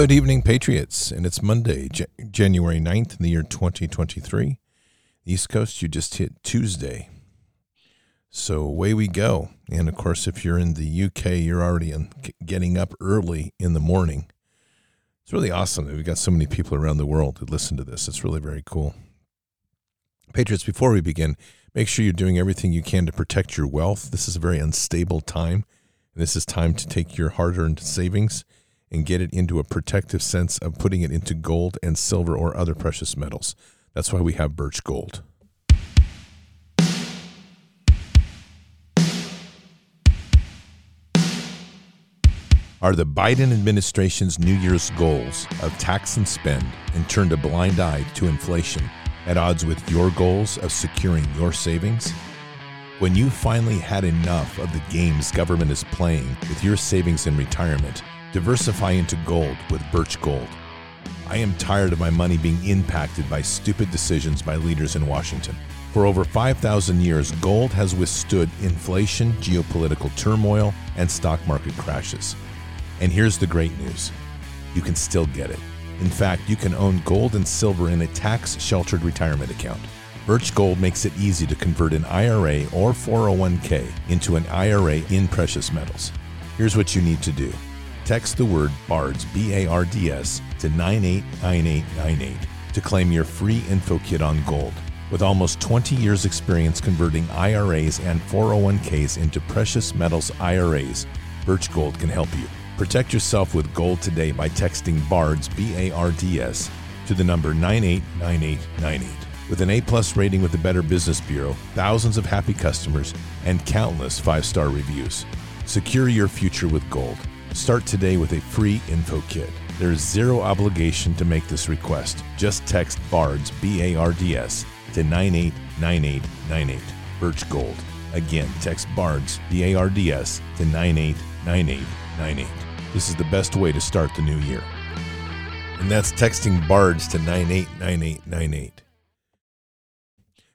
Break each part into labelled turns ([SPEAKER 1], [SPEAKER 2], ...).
[SPEAKER 1] Good evening, Patriots. And it's Monday, J- January 9th in the year 2023. East Coast, you just hit Tuesday. So away we go. And of course, if you're in the UK, you're already in, getting up early in the morning. It's really awesome that we've got so many people around the world who listen to this. It's really very cool. Patriots, before we begin, make sure you're doing everything you can to protect your wealth. This is a very unstable time. And this is time to take your hard earned savings and get it into a protective sense of putting it into gold and silver or other precious metals. That's why we have Birch Gold. Are the Biden administration's New Year's goals of tax and spend and turned a blind eye to inflation at odds with your goals of securing your savings? When you finally had enough of the games government is playing with your savings and retirement, Diversify into gold with Birch Gold. I am tired of my money being impacted by stupid decisions by leaders in Washington. For over 5,000 years, gold has withstood inflation, geopolitical turmoil, and stock market crashes. And here's the great news you can still get it. In fact, you can own gold and silver in a tax sheltered retirement account. Birch Gold makes it easy to convert an IRA or 401k into an IRA in precious metals. Here's what you need to do text the word BARDS, B A R D S, to 989898 to claim your free info kit on gold. With almost 20 years' experience converting IRAs and 401ks into precious metals IRAs, Birch Gold can help you. Protect yourself with gold today by texting BARDS, B A R D S, to the number 989898. With an A plus rating with the Better Business Bureau, thousands of happy customers, and countless five star reviews. Secure your future with gold. Start today with a free info kit. There is zero obligation to make this request. Just text BARDS, B A R D S, to 989898. Birch Gold. Again, text BARDS, B A R D S, to 989898. This is the best way to start the new year. And that's texting BARDS to 989898.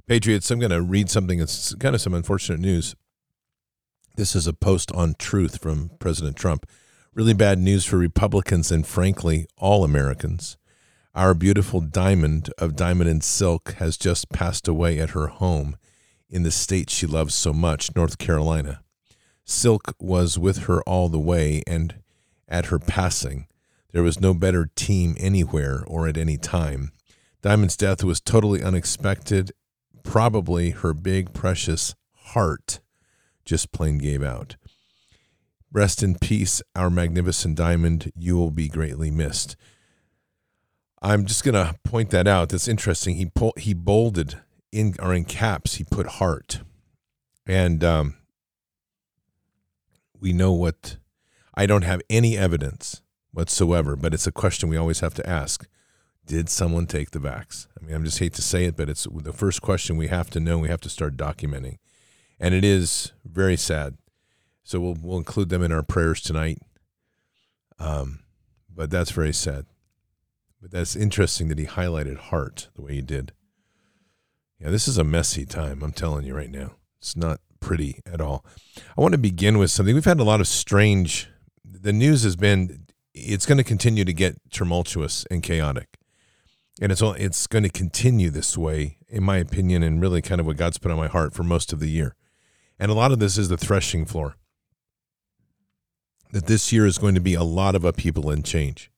[SPEAKER 1] Patriots, I'm going to read something that's kind of some unfortunate news. This is a post on truth from President Trump. Really bad news for Republicans and, frankly, all Americans. Our beautiful diamond of diamond and silk has just passed away at her home in the state she loves so much, North Carolina. Silk was with her all the way, and at her passing, there was no better team anywhere or at any time. Diamond's death was totally unexpected. Probably her big, precious heart just plain gave out. Rest in peace, our magnificent diamond. You will be greatly missed. I'm just going to point that out. That's interesting. He pull, he bolded in or in caps. He put heart, and um, we know what. I don't have any evidence whatsoever, but it's a question we always have to ask. Did someone take the vax? I mean, I just hate to say it, but it's the first question we have to know. We have to start documenting, and it is very sad so we'll we'll include them in our prayers tonight. Um, but that's very sad. But that's interesting that he highlighted heart the way he did. Yeah, this is a messy time. I'm telling you right now. It's not pretty at all. I want to begin with something. We've had a lot of strange. The news has been. It's going to continue to get tumultuous and chaotic, and it's it's going to continue this way, in my opinion, and really kind of what God's put on my heart for most of the year. And a lot of this is the threshing floor that this year is going to be a lot of upheaval and change.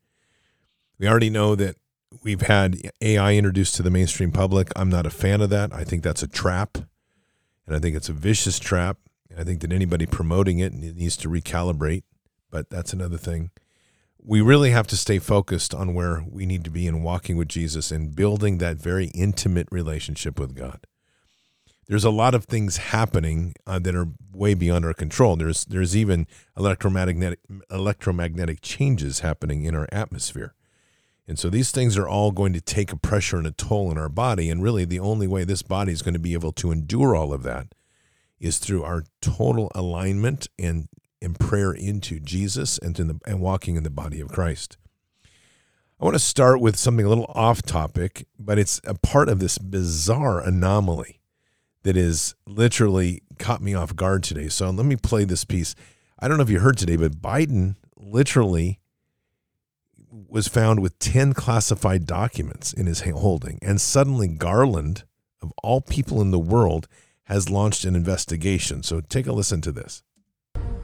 [SPEAKER 1] We already know that we've had AI introduced to the mainstream public. I'm not a fan of that. I think that's a trap, and I think it's a vicious trap. I think that anybody promoting it needs to recalibrate, but that's another thing. We really have to stay focused on where we need to be in walking with Jesus and building that very intimate relationship with God there's a lot of things happening uh, that are way beyond our control. There's there's even electromagnetic electromagnetic changes happening in our atmosphere. And so these things are all going to take a pressure and a toll in our body. And really, the only way this body is going to be able to endure all of that is through our total alignment and, and prayer into Jesus and, in the, and walking in the body of Christ. I want to start with something a little off topic, but it's a part of this bizarre anomaly that is literally caught me off guard today. So let me play this piece. I don't know if you heard today, but Biden literally was found with 10 classified documents in his holding. And suddenly, Garland, of all people in the world, has launched an investigation. So take a listen to this.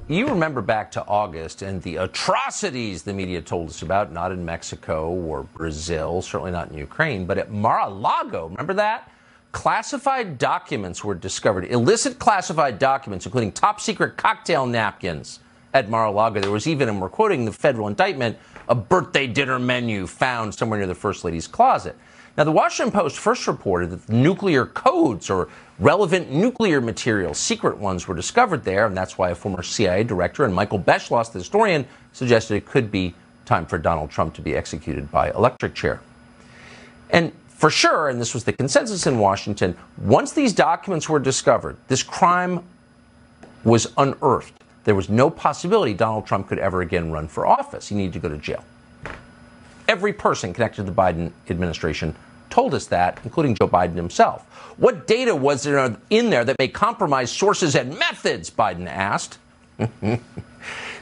[SPEAKER 2] You remember back to August and the atrocities the media told us about, not in Mexico or Brazil, certainly not in Ukraine, but at Mar a Lago. Remember that? Classified documents were discovered, illicit classified documents, including top secret cocktail napkins at Mar a Lago. There was even, and we're quoting the federal indictment, a birthday dinner menu found somewhere near the First Lady's closet. Now, the Washington Post first reported that nuclear codes or relevant nuclear materials, secret ones, were discovered there, and that's why a former CIA director and Michael Beschloss, the historian, suggested it could be time for Donald Trump to be executed by electric chair. And for sure, and this was the consensus in Washington, once these documents were discovered, this crime was unearthed. There was no possibility Donald Trump could ever again run for office. He needed to go to jail. Every person connected to the Biden administration told us that, including Joe Biden himself. What data was there in there that may compromise sources and methods? Biden asked.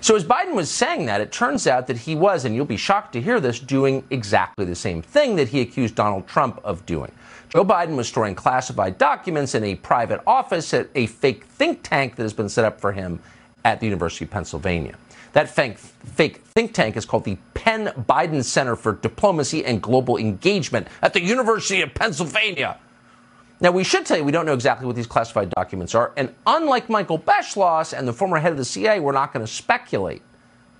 [SPEAKER 2] so, as Biden was saying that, it turns out that he was, and you'll be shocked to hear this, doing exactly the same thing that he accused Donald Trump of doing. Joe Biden was storing classified documents in a private office at a fake think tank that has been set up for him at the University of Pennsylvania. That fake, fake think tank is called the Penn Biden Center for Diplomacy and Global Engagement at the University of Pennsylvania. Now, we should tell you we don't know exactly what these classified documents are, and unlike Michael Beschloss and the former head of the CIA, we're not going to speculate.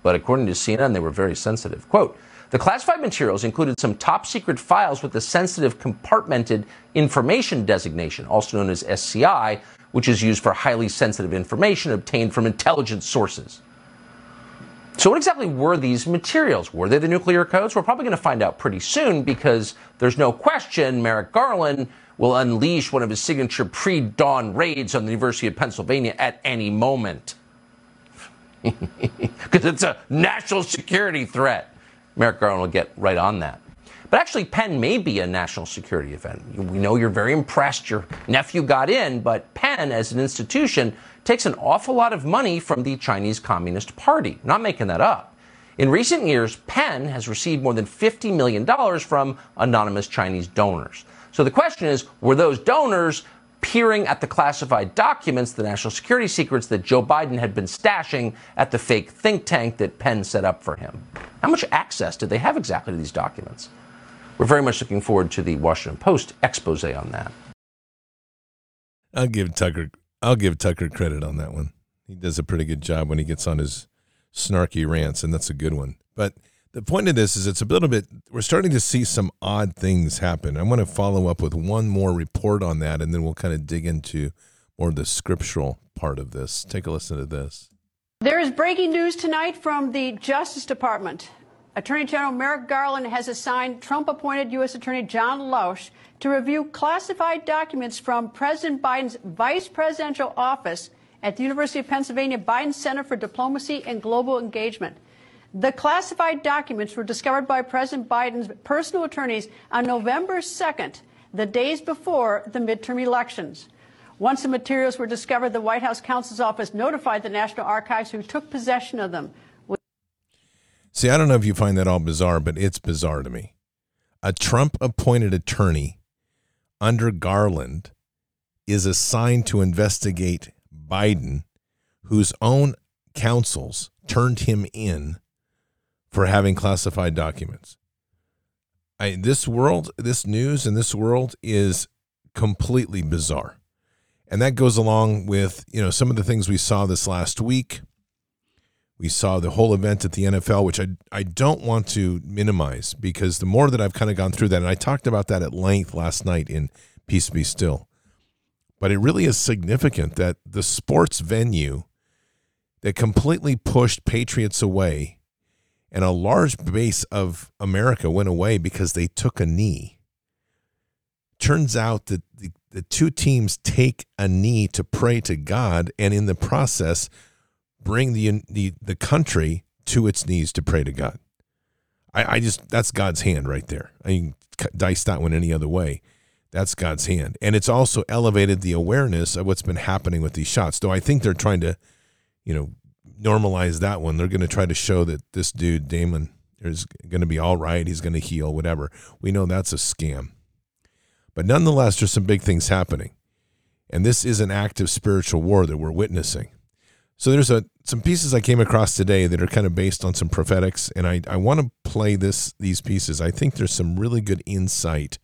[SPEAKER 2] But according to CNN, they were very sensitive. Quote, the classified materials included some top secret files with the sensitive compartmented information designation, also known as SCI, which is used for highly sensitive information obtained from intelligence sources. So, what exactly were these materials? Were they the nuclear codes? We're probably going to find out pretty soon because there's no question Merrick Garland will unleash one of his signature pre dawn raids on the University of Pennsylvania at any moment. Because it's a national security threat. Merrick Garland will get right on that. But actually, Penn may be a national security event. We know you're very impressed your nephew got in, but Penn, as an institution, takes an awful lot of money from the Chinese Communist Party. Not making that up. In recent years, Penn has received more than $50 million from anonymous Chinese donors. So the question is were those donors peering at the classified documents, the national security secrets that Joe Biden had been stashing at the fake think tank that Penn set up for him? How much access did they have exactly to these documents? We're very much looking forward to the Washington Post expose on that.
[SPEAKER 1] I'll give Tucker I'll give Tucker credit on that one. He does a pretty good job when he gets on his snarky rants, and that's a good one. But the point of this is it's a little bit we're starting to see some odd things happen. I want to follow up with one more report on that, and then we'll kind of dig into more of the scriptural part of this. Take a listen to this.
[SPEAKER 3] There is breaking news tonight from the Justice Department. Attorney General Merrick Garland has assigned Trump appointed U.S. Attorney John Lausch to review classified documents from President Biden's vice presidential office at the University of Pennsylvania Biden Center for Diplomacy and Global Engagement. The classified documents were discovered by President Biden's personal attorneys on November 2nd, the days before the midterm elections. Once the materials were discovered, the White House counsel's office notified the National Archives who took possession of them.
[SPEAKER 1] See, I don't know if you find that all bizarre, but it's bizarre to me. A Trump appointed attorney under Garland is assigned to investigate Biden, whose own counsels turned him in for having classified documents. I, this world, this news in this world is completely bizarre. And that goes along with, you know, some of the things we saw this last week we saw the whole event at the NFL, which I, I don't want to minimize because the more that I've kind of gone through that, and I talked about that at length last night in Peace Be Still, but it really is significant that the sports venue that completely pushed Patriots away and a large base of America went away because they took a knee. Turns out that the, the two teams take a knee to pray to God, and in the process, bring the, the, the country to its knees to pray to God. I, I just, that's God's hand right there. I mean, dice that one any other way. That's God's hand. And it's also elevated the awareness of what's been happening with these shots. Though I think they're trying to, you know, normalize that one. They're going to try to show that this dude, Damon, is going to be all right. He's going to heal, whatever. We know that's a scam. But nonetheless, there's some big things happening. And this is an active spiritual war that we're witnessing. So there's a some pieces I came across today that are kind of based on some prophetics, and I, I want to play this these pieces. I think there's some really good insight.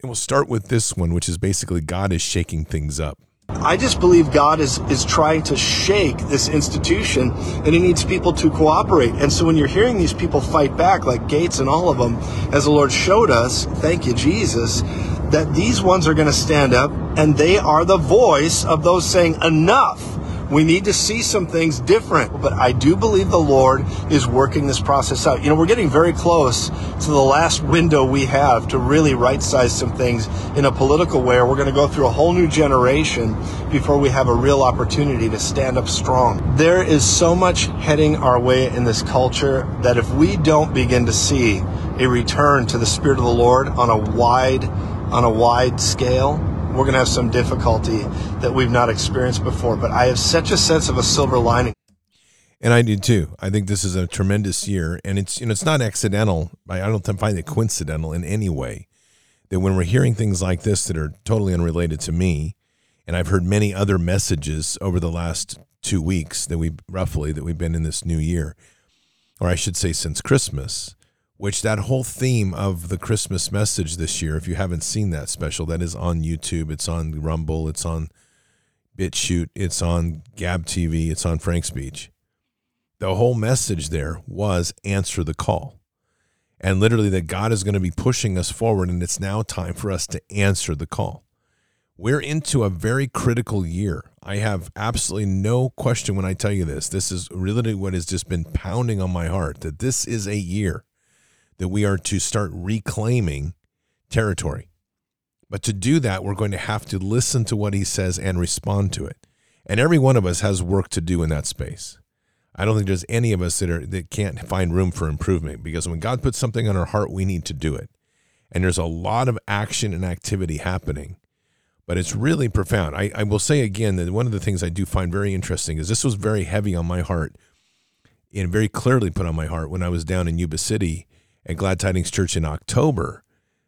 [SPEAKER 1] And we'll start with this one, which is basically God is shaking things up.
[SPEAKER 4] I just believe God is, is trying to shake this institution and he needs people to cooperate. And so when you're hearing these people fight back, like Gates and all of them, as the Lord showed us, thank you, Jesus, that these ones are going to stand up and they are the voice of those saying, enough we need to see some things different, but I do believe the Lord is working this process out. You know, we're getting very close to the last window we have to really right size some things in a political way. We're going to go through a whole new generation before we have a real opportunity to stand up strong. There is so much heading our way in this culture that if we don't begin to see a return to the Spirit of the Lord on a wide, on a wide scale, we're going to have some difficulty that we've not experienced before. But I have such a sense of a silver lining.
[SPEAKER 1] And I do too. I think this is a tremendous year, and it's you know it's not accidental. I don't find it coincidental in any way that when we're hearing things like this that are totally unrelated to me, and I've heard many other messages over the last two weeks that we roughly that we've been in this new year, or I should say since Christmas, which that whole theme of the Christmas message this year, if you haven't seen that special, that is on YouTube, it's on Rumble, it's on BitChute, it's on Gab TV, it's on FrankSpeech. The whole message there was answer the call. And literally, that God is going to be pushing us forward, and it's now time for us to answer the call. We're into a very critical year. I have absolutely no question when I tell you this. This is really what has just been pounding on my heart that this is a year that we are to start reclaiming territory. But to do that, we're going to have to listen to what he says and respond to it. And every one of us has work to do in that space. I don't think there's any of us that are that can't find room for improvement because when God puts something on our heart, we need to do it. And there's a lot of action and activity happening, but it's really profound. I, I will say again that one of the things I do find very interesting is this was very heavy on my heart and very clearly put on my heart when I was down in Yuba City at Glad Tidings Church in October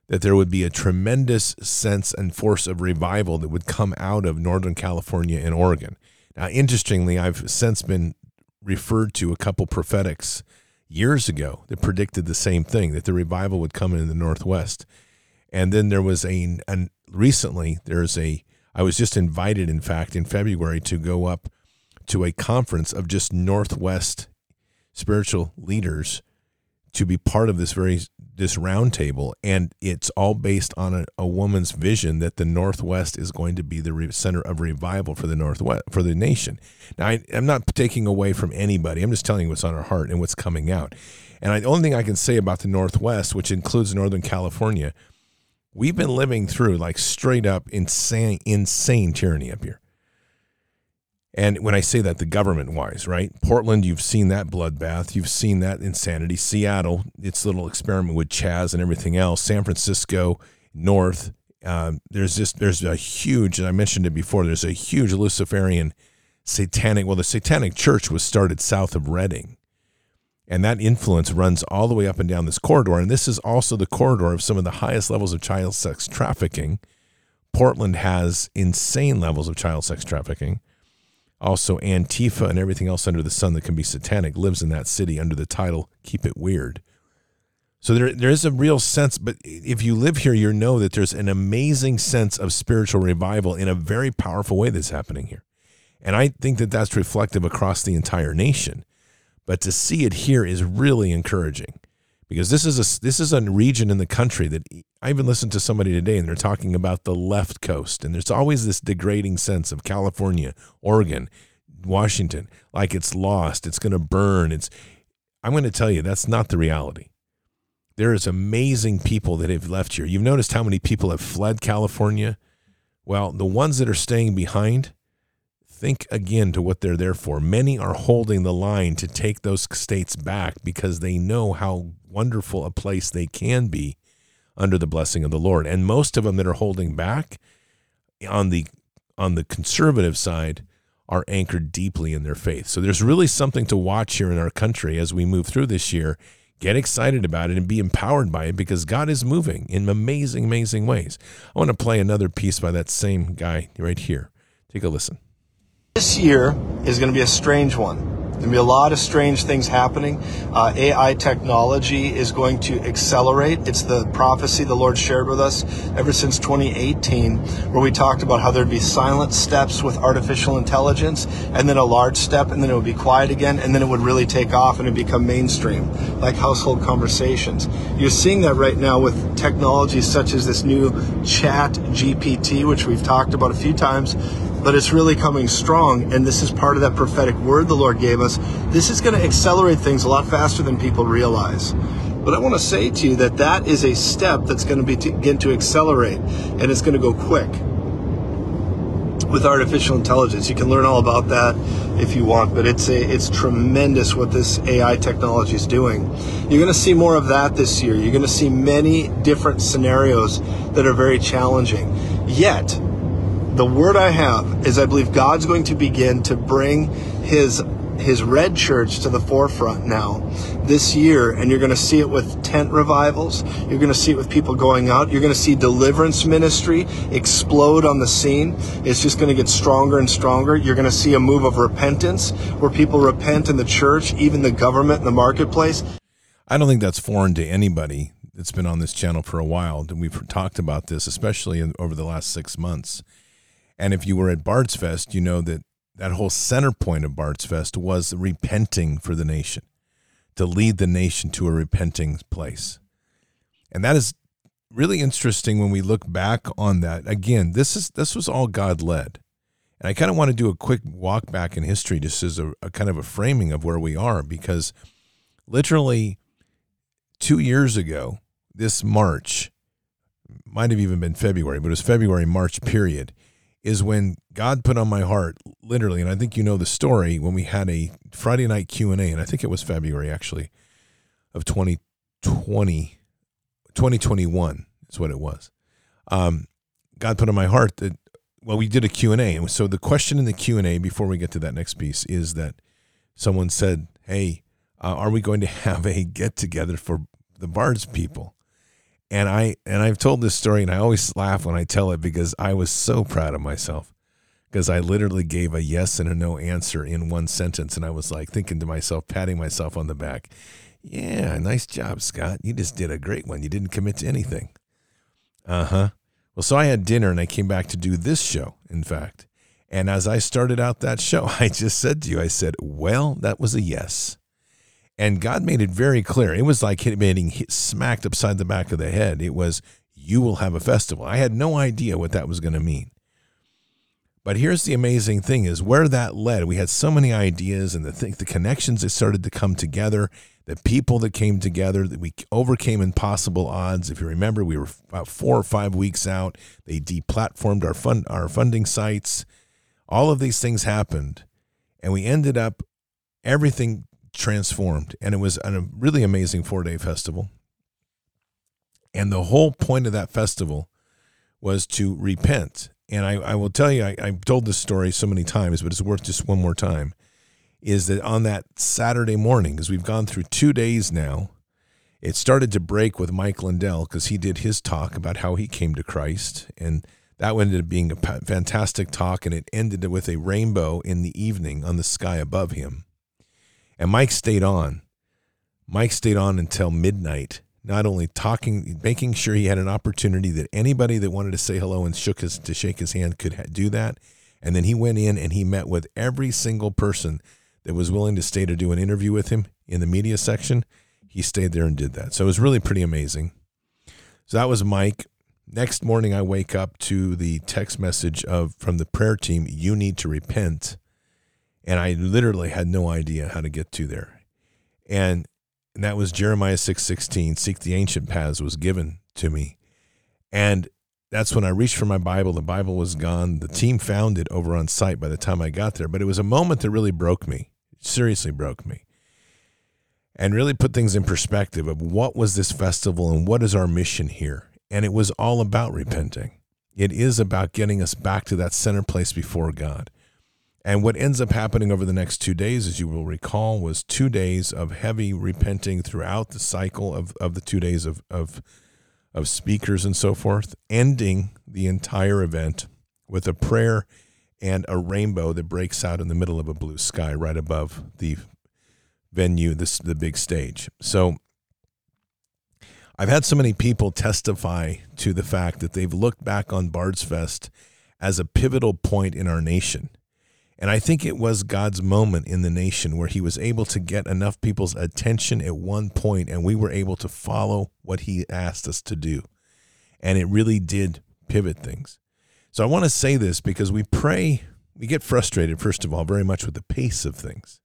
[SPEAKER 1] that there would be a tremendous sense and force of revival that would come out of Northern California and Oregon. Now, interestingly, I've since been referred to a couple prophetics years ago that predicted the same thing that the revival would come in the Northwest. And then there was a, and recently there's a, I was just invited, in fact, in February to go up to a conference of just Northwest spiritual leaders to be part of this very this roundtable, and it's all based on a, a, woman's vision that the Northwest is going to be the re- center of revival for the Northwest for the nation. Now, I, am not taking away from anybody. I'm just telling you what's on our heart and what's coming out. And I, the only thing I can say about the Northwest, which includes Northern California, we've been living through like straight up insane, insane tyranny up here. And when I say that, the government wise, right? Portland, you've seen that bloodbath. You've seen that insanity. Seattle, its little experiment with Chaz and everything else. San Francisco, North. Um, there's just there's a huge, and I mentioned it before. There's a huge Luciferian, satanic. Well, the Satanic Church was started south of Redding, and that influence runs all the way up and down this corridor. And this is also the corridor of some of the highest levels of child sex trafficking. Portland has insane levels of child sex trafficking also Antifa and everything else under the sun that can be satanic lives in that city under the title Keep It Weird. So there, there is a real sense, but if you live here, you know that there's an amazing sense of spiritual revival in a very powerful way that's happening here. And I think that that's reflective across the entire nation. But to see it here is really encouraging because this is a this is a region in the country that I even listened to somebody today and they're talking about the left coast and there's always this degrading sense of California, Oregon, Washington like it's lost, it's going to burn. It's I'm going to tell you that's not the reality. There is amazing people that have left here. You've noticed how many people have fled California? Well, the ones that are staying behind, think again to what they're there for. Many are holding the line to take those states back because they know how wonderful a place they can be under the blessing of the Lord. And most of them that are holding back on the on the conservative side are anchored deeply in their faith. So there's really something to watch here in our country as we move through this year. Get excited about it and be empowered by it because God is moving in amazing, amazing ways. I want to play another piece by that same guy right here. Take a listen.
[SPEAKER 4] This year is going to be a strange one. There'll be a lot of strange things happening. Uh, AI technology is going to accelerate. It's the prophecy the Lord shared with us ever since 2018, where we talked about how there'd be silent steps with artificial intelligence, and then a large step, and then it would be quiet again, and then it would really take off and it become mainstream, like household conversations. You're seeing that right now with technologies such as this new Chat GPT, which we've talked about a few times but it's really coming strong. And this is part of that prophetic word the Lord gave us. This is going to accelerate things a lot faster than people realize. But I want to say to you that that is a step that's going to begin to accelerate and it's going to go quick with artificial intelligence. You can learn all about that if you want, but it's a, it's tremendous what this AI technology is doing. You're going to see more of that this year. You're going to see many different scenarios that are very challenging. Yet, the word I have is I believe God's going to begin to bring his his red church to the forefront now this year. And you're going to see it with tent revivals. You're going to see it with people going out. You're going to see deliverance ministry explode on the scene. It's just going to get stronger and stronger. You're going to see a move of repentance where people repent in the church even the government and the marketplace.
[SPEAKER 1] I don't think that's foreign to anybody that's been on this channel for a while. And we've talked about this especially over the last six months and if you were at Bard's Fest, you know that that whole center point of Bard's Fest was repenting for the nation, to lead the nation to a repenting place. And that is really interesting when we look back on that. Again, this is this was all God led. And I kind of want to do a quick walk back in history just as a, a kind of a framing of where we are because literally two years ago, this March, might have even been February, but it was February, March period is when God put on my heart, literally, and I think you know the story when we had a Friday night Q and A, and I think it was February actually of 2020, 2021 is what it was. Um, God put on my heart that well, we did a Q and A, and so the question in the Q and A before we get to that next piece is that someone said, "Hey, uh, are we going to have a get together for the Bards people?" And I and I've told this story and I always laugh when I tell it because I was so proud of myself. Because I literally gave a yes and a no answer in one sentence and I was like thinking to myself patting myself on the back yeah nice job Scott. You just did a great one. You didn't commit to anything. Uh-huh. Well so I had dinner and I came back to do this show in fact. And as I started out that show I just said to you I said well that was a yes and God made it very clear. It was like hitting hit smacked upside the back of the head. It was, you will have a festival. I had no idea what that was going to mean. But here's the amazing thing is where that led. We had so many ideas and the th- the connections that started to come together, the people that came together, that we overcame impossible odds. If you remember, we were about four or five weeks out. They deplatformed our fund our funding sites. All of these things happened, and we ended up everything transformed. And it was a really amazing four day festival. And the whole point of that festival was to repent. And I, I will tell you, I, I've told this story so many times, but it's worth just one more time. Is that on that Saturday morning, because we've gone through two days now, it started to break with Mike Lindell because he did his talk about how he came to Christ. And that ended up being a fantastic talk. And it ended with a rainbow in the evening on the sky above him. And Mike stayed on. Mike stayed on until midnight, not only talking, making sure he had an opportunity that anybody that wanted to say hello and shook his to shake his hand could do that. And then he went in and he met with every single person that was willing to stay to do an interview with him in the media section. He stayed there and did that. So it was really pretty amazing. So that was Mike. Next morning, I wake up to the text message of from the prayer team. You need to repent and I literally had no idea how to get to there. And, that was Jeremiah 6:16, seek the ancient paths was given to me. And that's when I reached for my Bible. The Bible was gone. The team found it over on site by the time I got there, but it was a moment that really broke me. Seriously broke me. And really put things in perspective of what was this festival and what is our mission here. And it was all about repenting. It is about getting us back to that center place before God. And what ends up happening over the next two days, as you will recall, was two days of heavy repenting throughout the cycle of, of the two days of, of, of speakers and so forth, ending the entire event with a prayer and a rainbow that breaks out in the middle of a blue sky right above the venue, this the big stage. So I've had so many people testify to the fact that they've looked back on Bard's Fest as a pivotal point in our nation and I think it was God's moment in the nation where he was able to get enough people's attention at one point and we were able to follow what he asked us to do. And it really did pivot things. So I want to say this because we pray, we get frustrated, first of all, very much with the pace of things.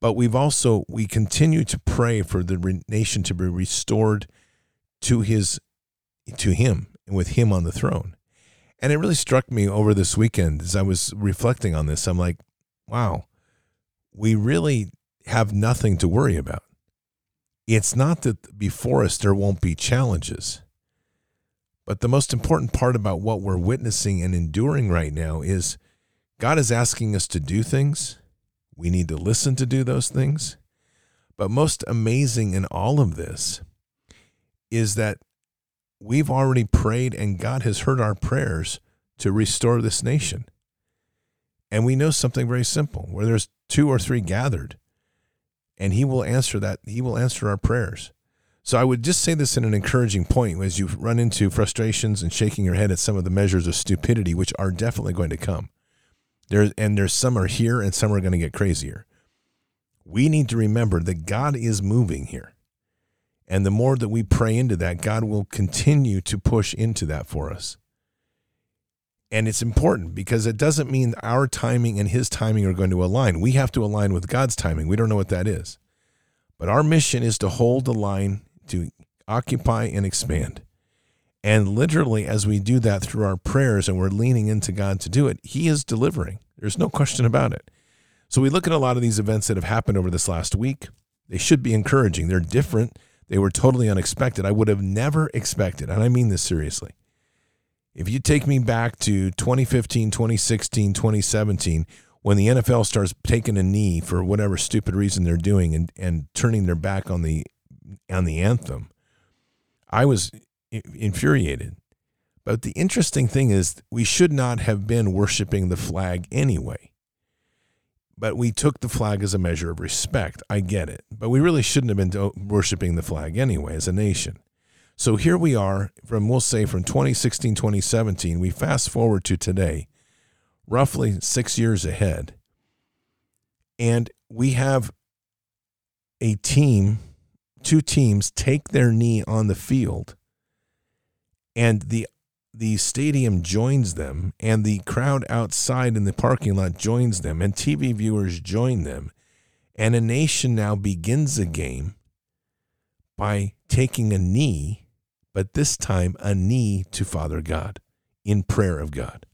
[SPEAKER 1] But we've also, we continue to pray for the nation to be restored to his, to him and with him on the throne. And it really struck me over this weekend as I was reflecting on this. I'm like, wow, we really have nothing to worry about. It's not that before us there won't be challenges. But the most important part about what we're witnessing and enduring right now is God is asking us to do things. We need to listen to do those things. But most amazing in all of this is that we've already prayed and God has heard our prayers to restore this nation. And we know something very simple where there's two or three gathered, and He will answer that, He will answer our prayers. So I would just say this in an encouraging point as you run into frustrations and shaking your head at some of the measures of stupidity, which are definitely going to come. There, and there's some are here and some are going to get crazier. We need to remember that God is moving here. And the more that we pray into that, God will continue to push into that for us. And it's important because it doesn't mean our timing and his timing are going to align. We have to align with God's timing. We don't know what that is. But our mission is to hold the line, to occupy and expand. And literally, as we do that through our prayers and we're leaning into God to do it, He is delivering. There's no question about it. So we look at a lot of these events that have happened over this last week. They should be encouraging. They're different. They were totally unexpected. I would have never expected, and I mean this seriously. If you take me back to 2015, 2016, 2017, when the NFL starts taking a knee for whatever stupid reason they're doing and, and turning their back on the on the anthem, I was infuriated. But the interesting thing is, we should not have been worshiping the flag anyway but we took the flag as a measure of respect. I get it. But we really shouldn't have been worshiping the flag anyway as a nation. So here we are from, we'll say, from 2016, 2017. We fast forward to today, roughly six years ahead. And we have a team, two teams take their knee on the field. And the the stadium joins them and the crowd outside in the parking lot joins them and TV viewers join them. And a nation now begins a game by taking a knee, but this time a knee to Father God in prayer of God.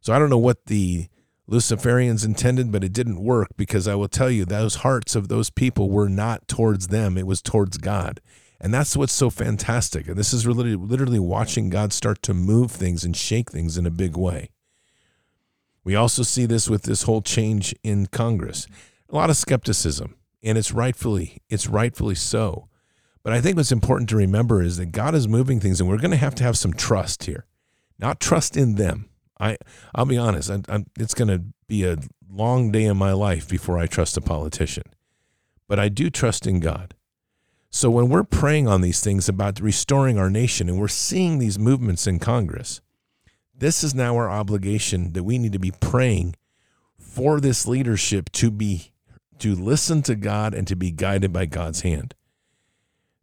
[SPEAKER 1] So I don't know what the Luciferians intended, but it didn't work because I will tell you, those hearts of those people were not towards them, it was towards God. And that's what's so fantastic. And this is really literally watching God start to move things and shake things in a big way. We also see this with this whole change in Congress. A lot of skepticism, and it's rightfully it's rightfully so. But I think what's important to remember is that God is moving things, and we're going to have to have some trust here, not trust in them. I I'll be honest. I, I'm, it's going to be a long day in my life before I trust a politician, but I do trust in God. So when we're praying on these things about restoring our nation and we're seeing these movements in Congress, this is now our obligation that we need to be praying for this leadership to be to listen to God and to be guided by God's hand.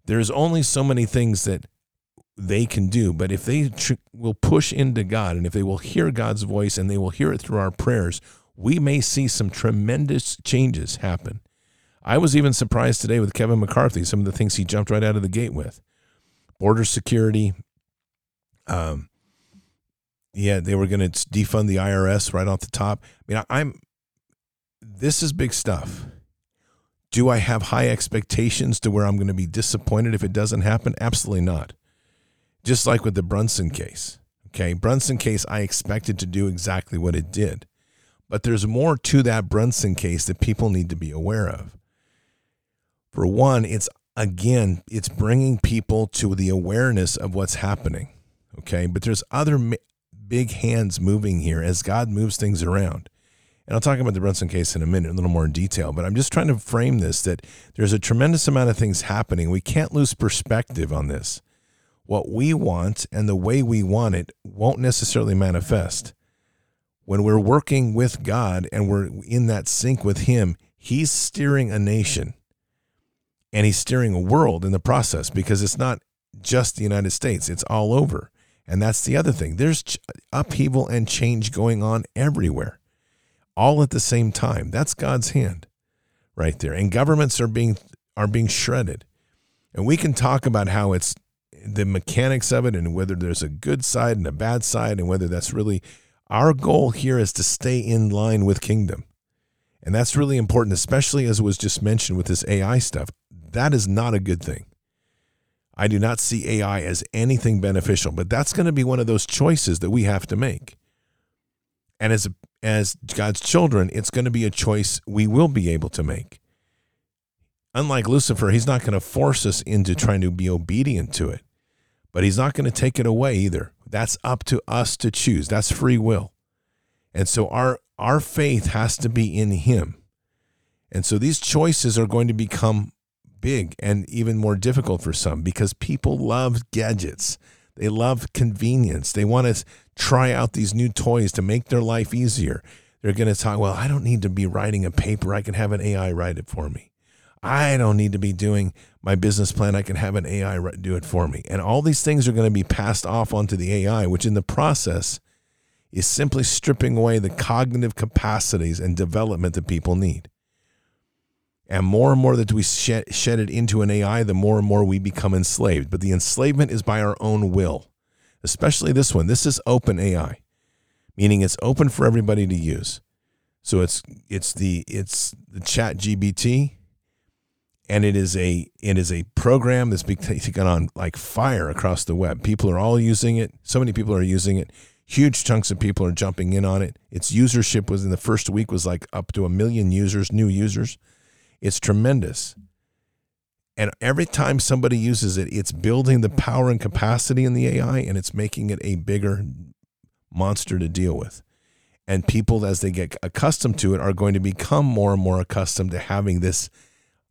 [SPEAKER 1] There's only so many things that they can do, but if they tr- will push into God and if they will hear God's voice and they will hear it through our prayers, we may see some tremendous changes happen I was even surprised today with Kevin McCarthy, some of the things he jumped right out of the gate with. Border security. Um, yeah, they were going to defund the IRS right off the top. I mean, I'm, this is big stuff. Do I have high expectations to where I'm going to be disappointed if it doesn't happen? Absolutely not. Just like with the Brunson case. Okay. Brunson case, I expected to do exactly what it did. But there's more to that Brunson case that people need to be aware of. For one, it's again, it's bringing people to the awareness of what's happening. Okay. But there's other big hands moving here as God moves things around. And I'll talk about the Brunson case in a minute, a little more in detail, but I'm just trying to frame this that there's a tremendous amount of things happening. We can't lose perspective on this. What we want and the way we want it won't necessarily manifest. When we're working with God and we're in that sync with Him, He's steering a nation and He's steering a world in the process because it's not just the United States, it's all over. And that's the other thing. There's upheaval and change going on everywhere, all at the same time. That's God's hand right there. And governments are being are being shredded. And we can talk about how it's the mechanics of it and whether there's a good side and a bad side and whether that's really our goal here is to stay in line with kingdom. And that's really important, especially as was just mentioned with this AI stuff. That is not a good thing. I do not see AI as anything beneficial, but that's going to be one of those choices that we have to make. And as as God's children, it's going to be a choice we will be able to make. Unlike Lucifer, he's not going to force us into trying to be obedient to it, but he's not going to take it away either. That's up to us to choose. That's free will. And so our our faith has to be in him. And so these choices are going to become big and even more difficult for some because people love gadgets. They love convenience. They want to try out these new toys to make their life easier. They're going to talk, well, I don't need to be writing a paper. I can have an AI write it for me. I don't need to be doing my business plan. I can have an AI do it for me. And all these things are going to be passed off onto the AI, which in the process is simply stripping away the cognitive capacities and development that people need. And more and more that we shed, shed it into an AI, the more and more we become enslaved. But the enslavement is by our own will, especially this one. This is open AI, meaning it's open for everybody to use. So it's it's the it's the Chat GBT, and it is a it is a program that's taken on like fire across the web. People are all using it. So many people are using it. Huge chunks of people are jumping in on it. Its usership was in the first week was like up to a million users, new users. It's tremendous. And every time somebody uses it, it's building the power and capacity in the AI and it's making it a bigger monster to deal with. And people, as they get accustomed to it, are going to become more and more accustomed to having this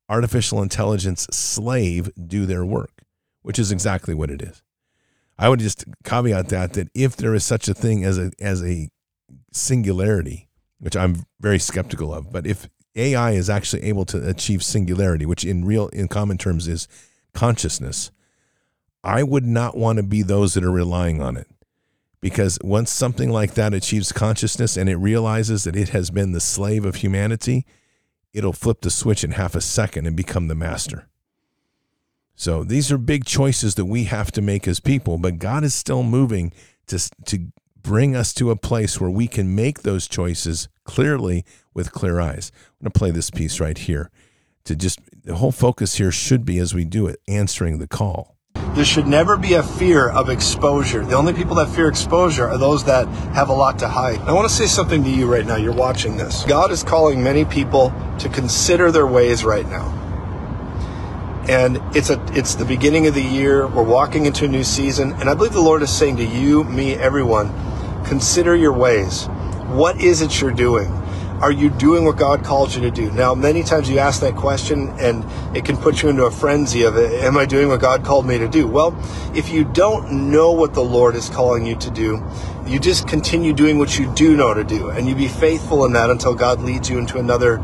[SPEAKER 1] artificial intelligence slave do their work, which is exactly what it is. I would just caveat that that if there is such a thing as a as a singularity, which I'm very skeptical of, but if AI is actually able to achieve singularity, which in real in common terms is consciousness. I would not want to be those that are relying on it. Because once something like that achieves consciousness and it realizes that it has been the slave of humanity, it'll flip the switch in half a second and become the master. So these are big choices that we have to make as people, but God is still moving to, to bring us to a place where we can make those choices clearly with clear eyes. I'm going to play this piece right here to just the whole focus here should be as we do it answering the call.
[SPEAKER 4] There should never be a fear of exposure. The only people that fear exposure are those that have a lot to hide. I want to say something to you right now. You're watching this. God is calling many people to consider their ways right now. And it's a it's the beginning of the year. We're walking into a new season, and I believe the Lord is saying to you, me, everyone, consider your ways. What is it you're doing? Are you doing what God called you to do? Now, many times you ask that question and it can put you into a frenzy of, am I doing what God called me to do? Well, if you don't know what the Lord is calling you to do, you just continue doing what you do know to do and you be faithful in that until God leads you into another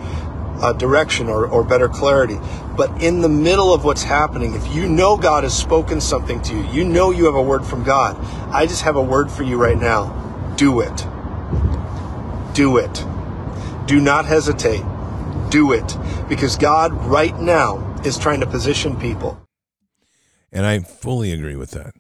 [SPEAKER 4] uh, direction or, or better clarity. But in the middle of what's happening, if you know God has spoken something to you, you know you have a word from God. I just have a word for you right now. Do it. Do it. Do not hesitate. Do it. Because God right now is trying to position people.
[SPEAKER 1] And I fully agree with that.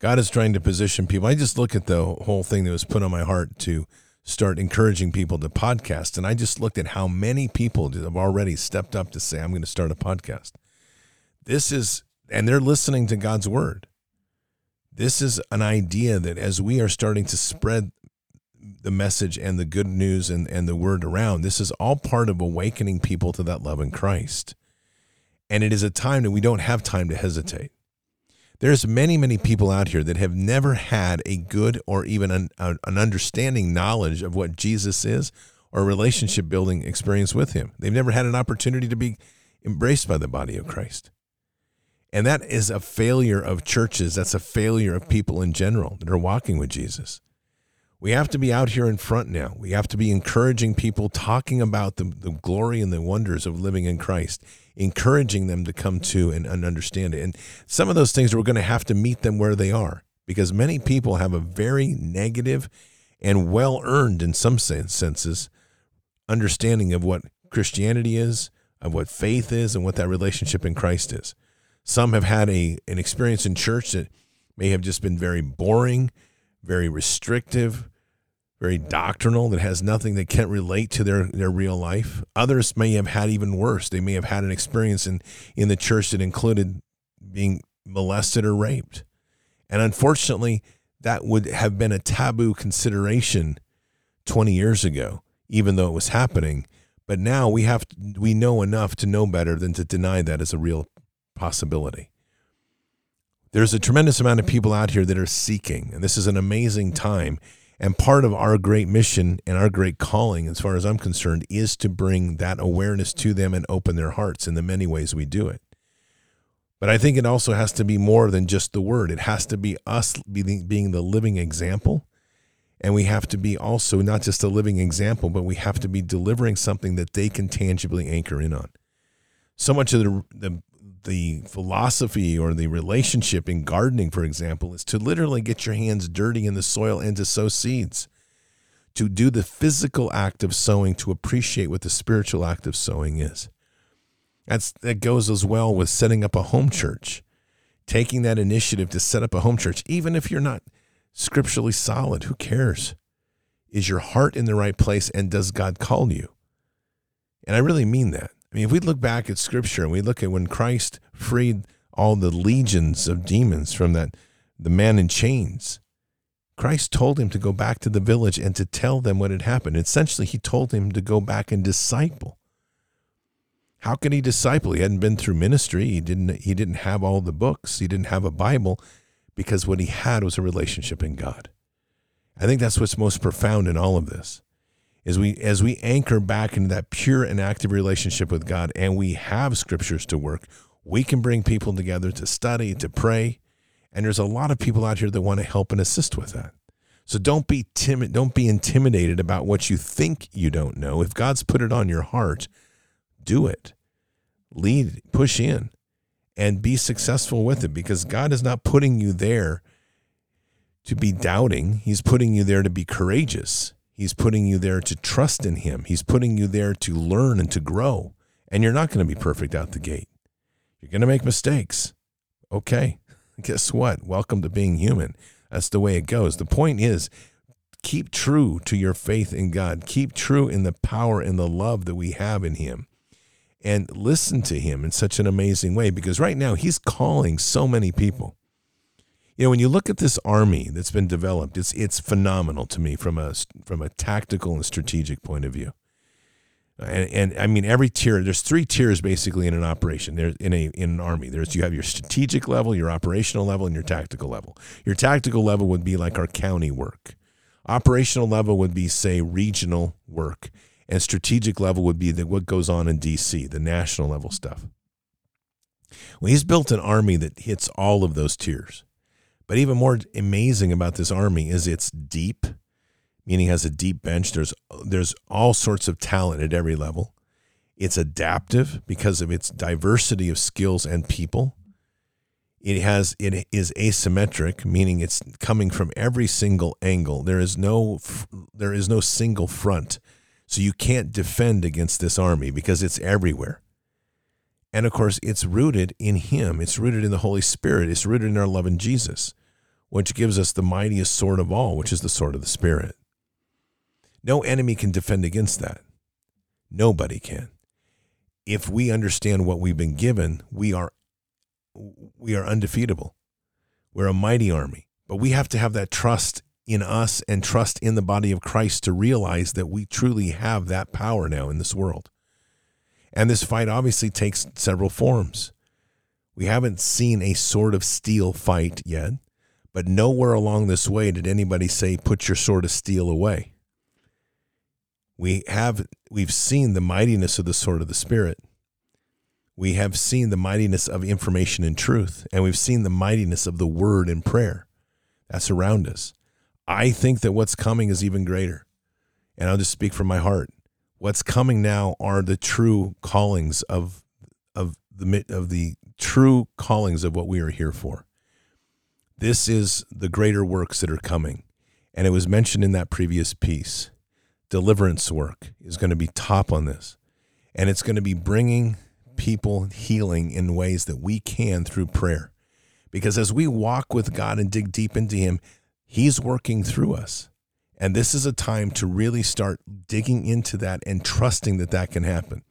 [SPEAKER 1] God is trying to position people. I just look at the whole thing that was put on my heart to start encouraging people to podcast. And I just looked at how many people have already stepped up to say, I'm going to start a podcast. This is, and they're listening to God's word. This is an idea that as we are starting to spread the message and the good news and, and the word around. This is all part of awakening people to that love in Christ. And it is a time that we don't have time to hesitate. There's many, many people out here that have never had a good or even an, an understanding knowledge of what Jesus is or relationship building experience with him. They've never had an opportunity to be embraced by the body of Christ. And that is a failure of churches. That's a failure of people in general that are walking with Jesus. We have to be out here in front now. We have to be encouraging people, talking about the, the glory and the wonders of living in Christ, encouraging them to come to and, and understand it. And some of those things we're going to have to meet them where they are because many people have a very negative and well earned, in some senses, understanding of what Christianity is, of what faith is, and what that relationship in Christ is. Some have had a an experience in church that may have just been very boring, very restrictive, very doctrinal that has nothing that can't relate to their, their real life. Others may have had even worse. They may have had an experience in, in the church that included being molested or raped. And unfortunately, that would have been a taboo consideration 20 years ago, even though it was happening. But now we have we know enough to know better than to deny that as a real possibility. There's a tremendous amount of people out here that are seeking, and this is an amazing time and part of our great mission and our great calling, as far as I'm concerned, is to bring that awareness to them and open their hearts in the many ways we do it. But I think it also has to be more than just the word. It has to be us being, the living example. And we have to be also not just a living example, but we have to be delivering something that they can tangibly anchor in on. So much of the, the the philosophy or the relationship in gardening, for example, is to literally get your hands dirty in the soil and to sow seeds. To do the physical act of sowing, to appreciate what the spiritual act of sowing is. That's, that goes as well with setting up a home church, taking that initiative to set up a home church, even if you're not scripturally solid. Who cares? Is your heart in the right place and does God call you? And I really mean that. I mean, if we look back at scripture and we look at when Christ freed all the legions of demons from that the man in chains, Christ told him to go back to the village and to tell them what had happened. Essentially, he told him to go back and disciple. How could he disciple? He hadn't been through ministry. He didn't he didn't have all the books. He didn't have a Bible because what he had was a relationship in God. I think that's what's most profound in all of this as we as we anchor back into that pure and active relationship with God and we have scriptures to work, we can bring people together to study, to pray. And there's a lot of people out here that want to help and assist with that. So don't be timid, don't be intimidated about what you think you don't know. If God's put it on your heart, do it. Lead, push in and be successful with it because God is not putting you there to be doubting. He's putting you there to be courageous. He's putting you there to trust in Him. He's putting you there to learn and to grow. And you're not going to be perfect out the gate. You're going to make mistakes. Okay. Guess what? Welcome to being human. That's the way it goes. The point is, keep true to your faith in God. Keep true in the power and the love that we have in Him. And listen to Him in such an amazing way because right now He's calling so many people you know when you look at this army that's been developed it's it's phenomenal to me from a from a tactical and strategic point of view. And, and I mean every tier there's three tiers basically in an operation. There's in a in an army. There's you have your strategic level your operational level and your tactical level. Your tactical level would be like our county work. Operational level would be say regional work. And strategic level would be the, what goes on in DC the national level stuff. Well he's built an army that hits all of those tiers but even more amazing about this army is it's deep, meaning has a deep bench. There's there's all sorts of talent at every level. It's adaptive because of its diversity of skills and people. It has it is asymmetric, meaning it's coming from every single angle. There is no there is no single front. So you can't defend against this army because it's everywhere. And of course, it's rooted in Him. It's rooted in the Holy Spirit. It's rooted in our love in Jesus, which gives us the mightiest sword of all, which is the sword of the Spirit. No enemy can defend against that. Nobody can. If we understand what we've been given, we are we are undefeatable. We're a mighty army, but we have to have that trust in us and trust in the body of Christ to realize that we truly have that power now in this world. And this fight obviously takes several forms. We haven't seen a sword of steel fight yet, but nowhere along this way did anybody say, put your sword of steel away. We have we've seen the mightiness of the sword of the spirit. We have seen the mightiness of information and truth, and we've seen the mightiness of the word and prayer. That's around us. I think that what's coming is even greater. And I'll just speak from my heart. What's coming now are the true callings of of the of the true callings of what we are here for. This is the greater works that are coming. And it was mentioned in that previous piece. Deliverance work is going to be top on this. And it's going to be bringing people healing in ways that we can through prayer. Because as we walk with God and dig deep into Him, He's working through us. And this is a time to really start digging into that and trusting that that can happen.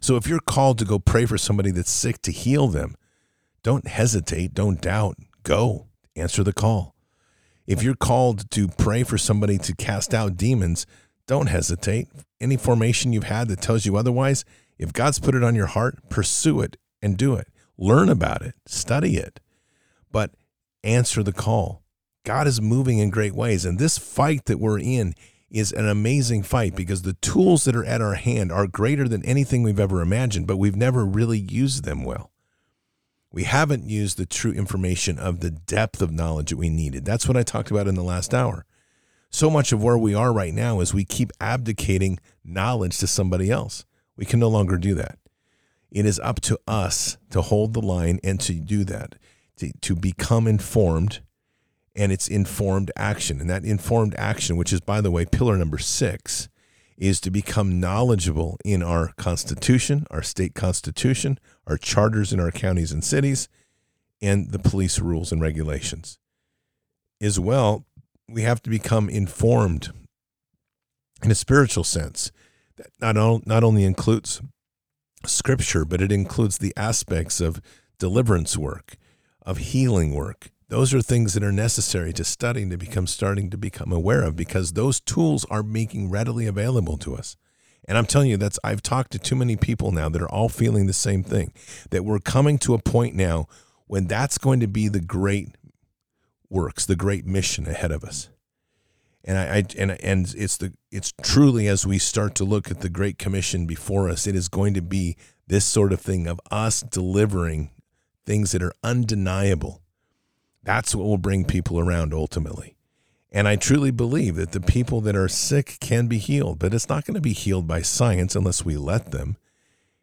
[SPEAKER 1] So if you're called to go pray for somebody that's sick to heal them, don't hesitate, don't doubt, go answer the call. If you're called to pray for somebody to cast out demons, don't hesitate. Any formation you've had that tells you otherwise, if God's put it on your heart, pursue it and do it. Learn about it, study it, but answer the call. God is moving in great ways. And this fight that we're in is an amazing fight because the tools that are at our hand are greater than anything we've ever imagined, but we've never really used them well. We haven't used the true information of the depth of knowledge that we needed. That's what I talked about in the last hour. So much of where we are right now is we keep abdicating knowledge to somebody else. We can no longer do that. It is up to us to hold the line and to do that, to, to become informed and it's informed action. And that informed action, which is, by the way, pillar number six, is to become knowledgeable in our Constitution, our state constitution, our charters in our counties and cities, and the police rules and regulations. As well, we have to become informed in a spiritual sense. That not, not only includes scripture, but it includes the aspects of deliverance work, of healing work, those are things that are necessary to studying to become starting to become aware of because those tools are making readily available to us. And I'm telling you, that's I've talked to too many people now that are all feeling the same thing. That we're coming to a point now when that's going to be the great works, the great mission ahead of us. And I, I and and it's the it's truly as we start to look at the Great Commission before us, it is going to be this sort of thing of us delivering things that are undeniable that's what will bring people around ultimately. And I truly believe that the people that are sick can be healed, but it's not going to be healed by science unless we let them.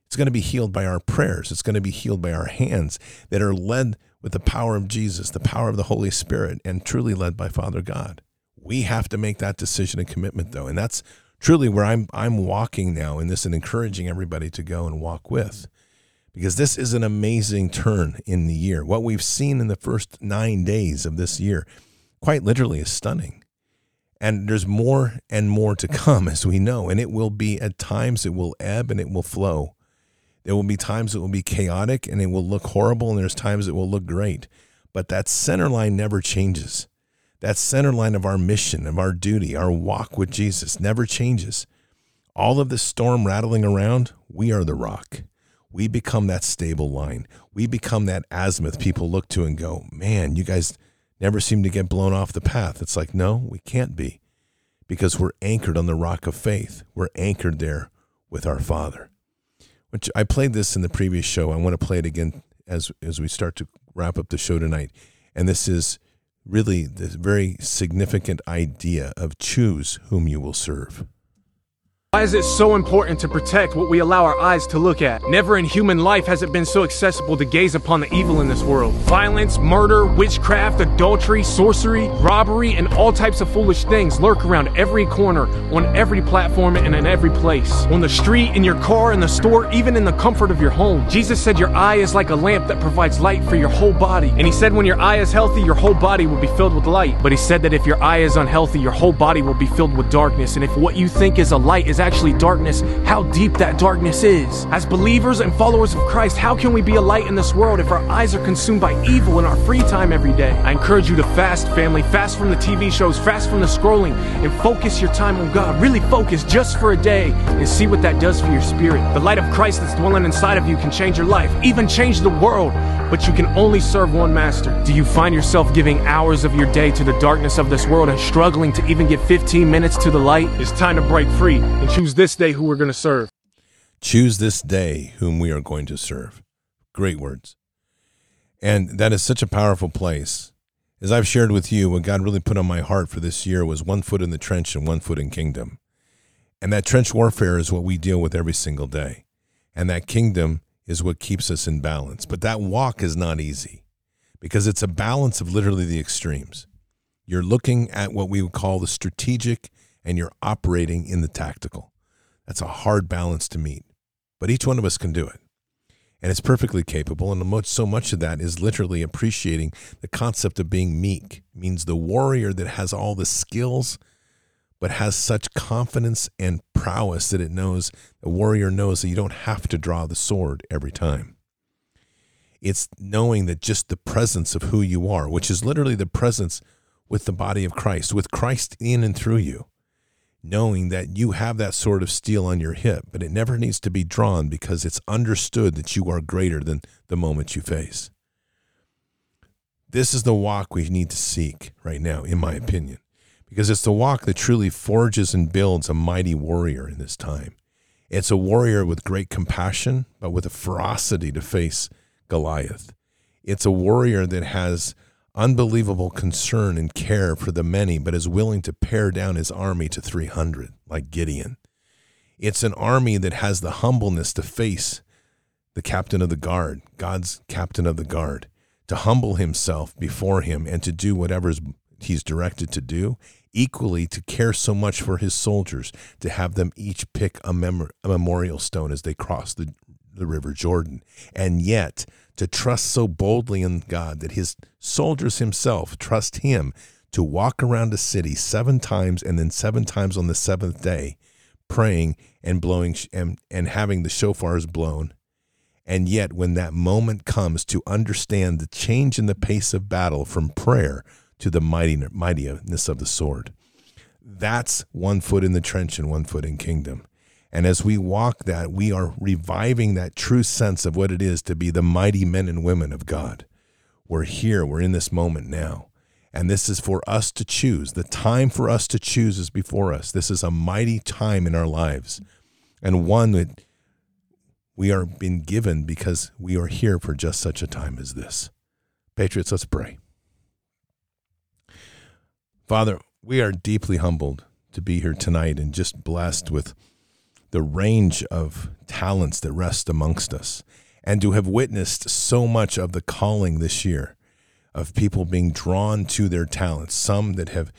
[SPEAKER 1] It's going to be healed by our prayers. It's going to be healed by our hands that are led with the power of Jesus, the power of the Holy Spirit, and truly led by Father God. We have to make that decision and commitment, though. And that's truly where I'm, I'm walking now in this and encouraging everybody to go and walk with because this is an amazing turn in the year. What we've seen in the first nine days of this year, quite literally, is stunning. And there's more and more to come, as we know. And it will be at times it will ebb and it will flow. There will be times it will be chaotic and it will look horrible, and there's times it will look great. But that center line never changes. That center line of our mission, of our duty, our walk with Jesus never changes. All of the storm rattling around, we are the rock we become that stable line. We become that azimuth people look to and go, man, you guys never seem to get blown off the path. It's like, no, we can't be because we're anchored on the rock of faith. We're anchored there with our Father. Which I played this in the previous show. I want to play it again as as we start to wrap up the show tonight. And this is really the very significant idea of choose whom you will serve.
[SPEAKER 5] Why is it so important to protect what we allow our eyes to look at? Never in human life has it been so accessible to gaze upon the evil in this world. Violence, murder, witchcraft, adultery, sorcery, robbery, and all types of foolish things lurk around every corner, on every platform, and in every place. On the street, in your car, in the store, even in the comfort of your home. Jesus said your eye is like a lamp that provides light for your whole body. And he said when your eye is healthy, your whole body will be filled with light. But he said that if your eye is unhealthy, your whole body will be filled with darkness. And if what you think is a light is actually darkness, how deep that darkness is. As believers and followers of Christ, how can we be a light in this world if our eyes are consumed by evil in our free time every day? I encourage you to fast, family. Fast from the TV shows, fast from the scrolling, and focus your time on God. Really focus just for a day and see what that does for your spirit. The light of Christ that's dwelling inside of you can change your life, even change the world, but you can only serve one master. Do you find yourself giving hours of your day to the darkness of this world and struggling to even give 15 minutes to the light? It's time to break free and choose this day who we're going to serve.
[SPEAKER 1] Choose this day whom we are going to serve. Great words. And that is such a powerful place. As I've shared with you, what God really put on my heart for this year was one foot in the trench and one foot in kingdom. And that trench warfare is what we deal with every single day. And that kingdom is what keeps us in balance. But that walk is not easy because it's a balance of literally the extremes. You're looking at what we would call the strategic and you're operating in the tactical. That's a hard balance to meet, but each one of us can do it. And it's perfectly capable. And so much of that is literally appreciating the concept of being meek, it means the warrior that has all the skills, but has such confidence and prowess that it knows, the warrior knows that you don't have to draw the sword every time. It's knowing that just the presence of who you are, which is literally the presence with the body of Christ, with Christ in and through you, knowing that you have that sword of steel on your hip, but it never needs to be drawn because it's understood that you are greater than the moment you face. This is the walk we need to seek right now, in my opinion, because it's the walk that truly forges and builds a mighty warrior in this time. It's a warrior with great compassion, but with a ferocity to face Goliath. It's a warrior that has unbelievable concern and care for the many, but is willing to pare down his army to 300, like Gideon. It's an army that has the humbleness to face the captain of the guard, God's captain of the guard, to humble himself before him and to do whatever he's directed to do. Equally, to care so much for his soldiers, to have them each pick a, mem- a memorial stone as they cross the, the river Jordan. And yet, to trust so boldly in God that his soldiers himself trust him to walk around a city seven times and then seven times on the seventh day, praying and blowing and, and having the shofars blown. And yet, when that moment comes to understand the change in the pace of battle from prayer to the mightiness of the sword, that's one foot in the trench and one foot in kingdom. And as we walk that, we are reviving that true sense of what it is to be the mighty men and women of God. We're here, we're in this moment now. And this is for us to choose. The time for us to choose is before us. This is a mighty time in our lives, and one that we are being given because we are here for just such a time as this. Patriots, let's pray. Father, we are deeply humbled to be here tonight and just blessed with the range of talents that rest amongst us and to have witnessed so much of the calling this year of people being drawn to their talents, some that have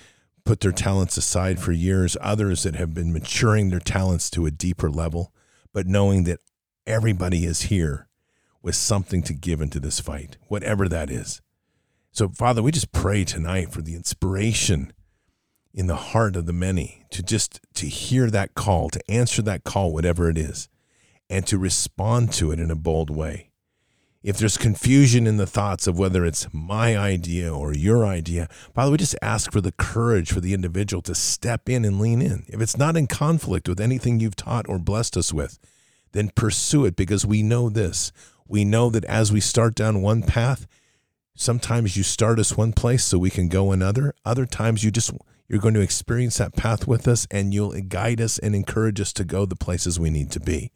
[SPEAKER 1] put their talents aside for years, others that have been maturing their talents to a deeper level, but knowing that everybody is here with something to give into this fight, whatever that is. So, Father, we just pray tonight for the inspiration in the heart of the many to just to hear that call to answer that call whatever it is and to respond to it in a bold way. If there's confusion in the thoughts of whether it's my idea or your idea father we just ask for the courage for the individual to step in and lean in. If it's not in conflict with anything you've taught or blessed us with then pursue it because we know this. We know that as we start down one path sometimes you start us one place so we can go another. Other times you just you're going to experience that path with us and you'll guide us and encourage us to go the places we need to be.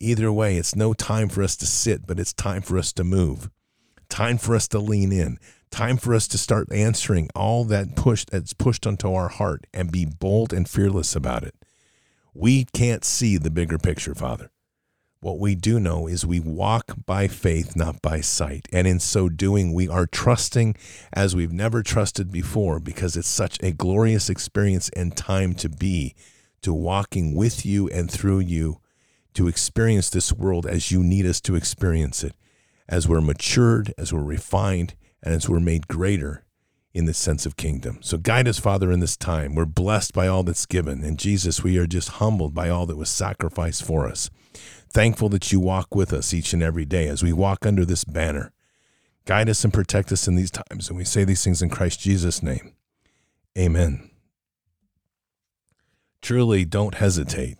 [SPEAKER 1] Either way, it's no time for us to sit, but it's time for us to move. Time for us to lean in. Time for us to start answering all that push that's pushed onto our heart and be bold and fearless about it. We can't see the bigger picture, Father. What we do know is we walk by faith, not by sight. And in so doing, we are trusting as we've never trusted before because it's such a glorious experience and time to be, to walking with you and through you, to experience this world as you need us to experience it, as we're matured, as we're refined, and as we're made greater in the sense of kingdom. So guide us, Father, in this time. We're blessed by all that's given. And Jesus, we are just humbled by all that was sacrificed for us. Thankful that you walk with us each and every day as we walk under this banner. Guide us and protect us in these times. And we say these things in Christ Jesus' name. Amen. Truly, don't hesitate.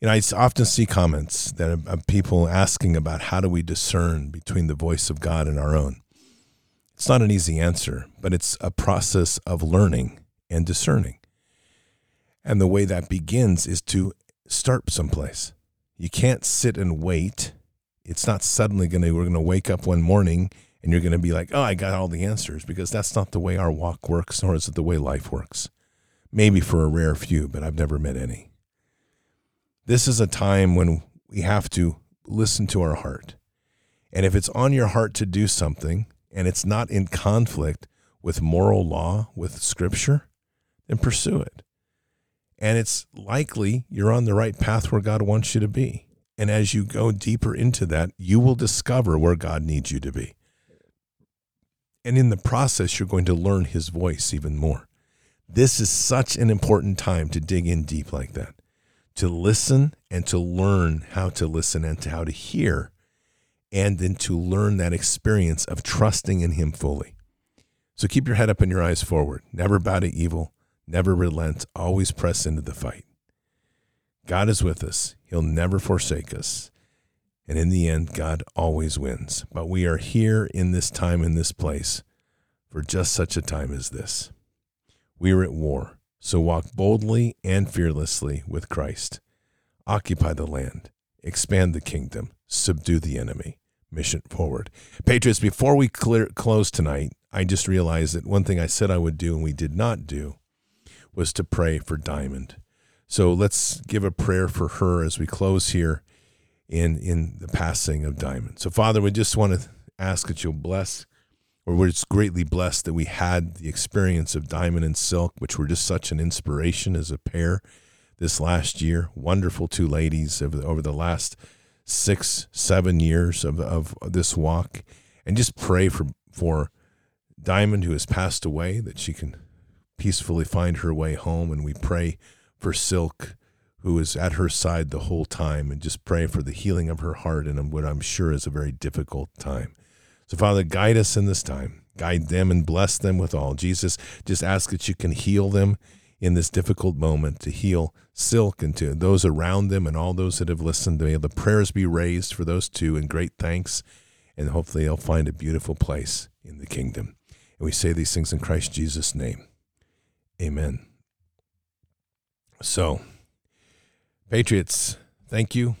[SPEAKER 1] You know, I often see comments that of people asking about how do we discern between the voice of God and our own. It's not an easy answer, but it's a process of learning and discerning. And the way that begins is to start someplace. You can't sit and wait. It's not suddenly going to, we're going to wake up one morning and you're going to be like, oh, I got all the answers, because that's not the way our walk works, nor is it the way life works. Maybe for a rare few, but I've never met any. This is a time when we have to listen to our heart. And if it's on your heart to do something and it's not in conflict with moral law, with scripture, then pursue it. And it's likely you're on the right path where God wants you to be. And as you go deeper into that, you will discover where God needs you to be. And in the process, you're going to learn his voice even more. This is such an important time to dig in deep like that, to listen and to learn how to listen and to how to hear, and then to learn that experience of trusting in him fully. So keep your head up and your eyes forward. Never bow to evil, never relent, always press into the fight. God is with us, he'll never forsake us. And in the end, God always wins. But we are here in this time, in this place, for just such a time as this. We are at war, so walk boldly and fearlessly with Christ. Occupy the land, expand the kingdom, subdue the enemy. Mission forward. Patriots, before we clear, close tonight, I just realized that one thing I said I would do and we did not do was to pray for Diamond. So let's give a prayer for her as we close here in in the passing of Diamond. So, Father, we just want to ask that you'll bless, or we're just greatly blessed that we had the experience of Diamond and Silk, which were just such an inspiration as a pair this last year. Wonderful two ladies over the, over the last six, seven years of, of this walk, and just pray for for Diamond who has passed away that she can peacefully find her way home, and we pray for Silk who is at her side the whole time and just pray for the healing of her heart in what I'm sure is a very difficult time. So, Father, guide us in this time. Guide them and bless them with all. Jesus, just ask that you can heal them in this difficult moment, to heal Silk and to those around them and all those that have listened. May the prayers be raised for those two and great thanks. And hopefully they'll find a beautiful place in the kingdom. And we say these things in Christ Jesus' name. Amen. So, Patriots, thank you.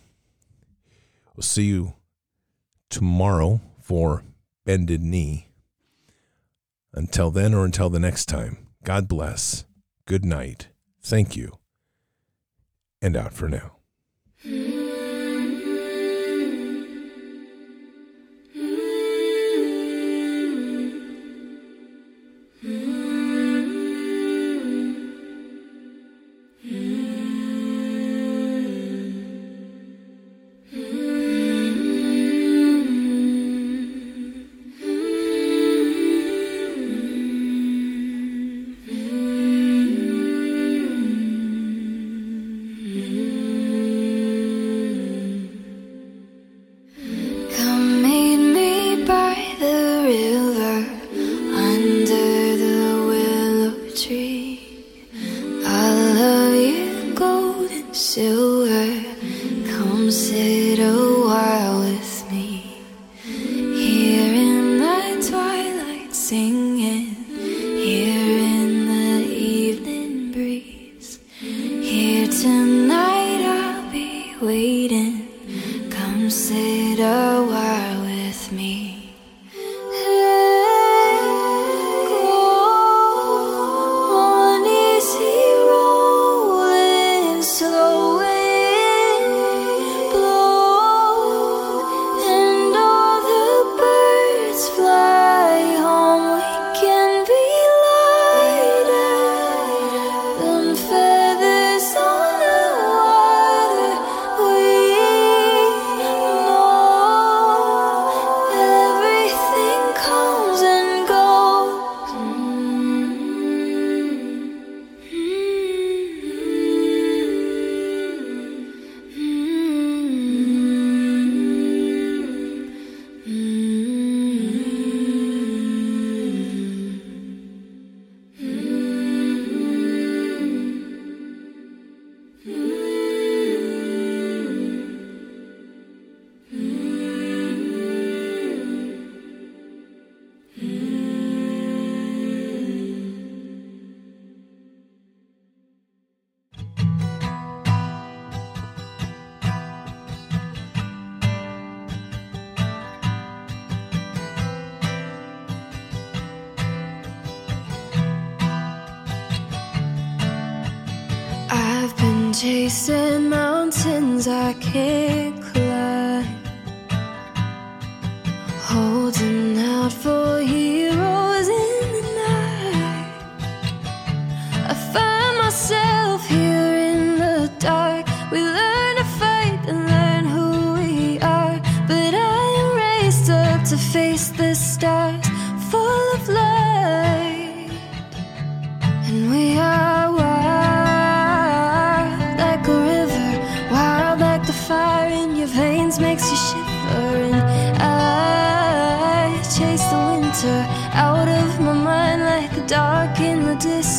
[SPEAKER 1] We'll see you tomorrow for Bended Knee. Until then or until the next time, God bless. Good night. Thank you. And out for now.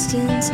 [SPEAKER 6] 金子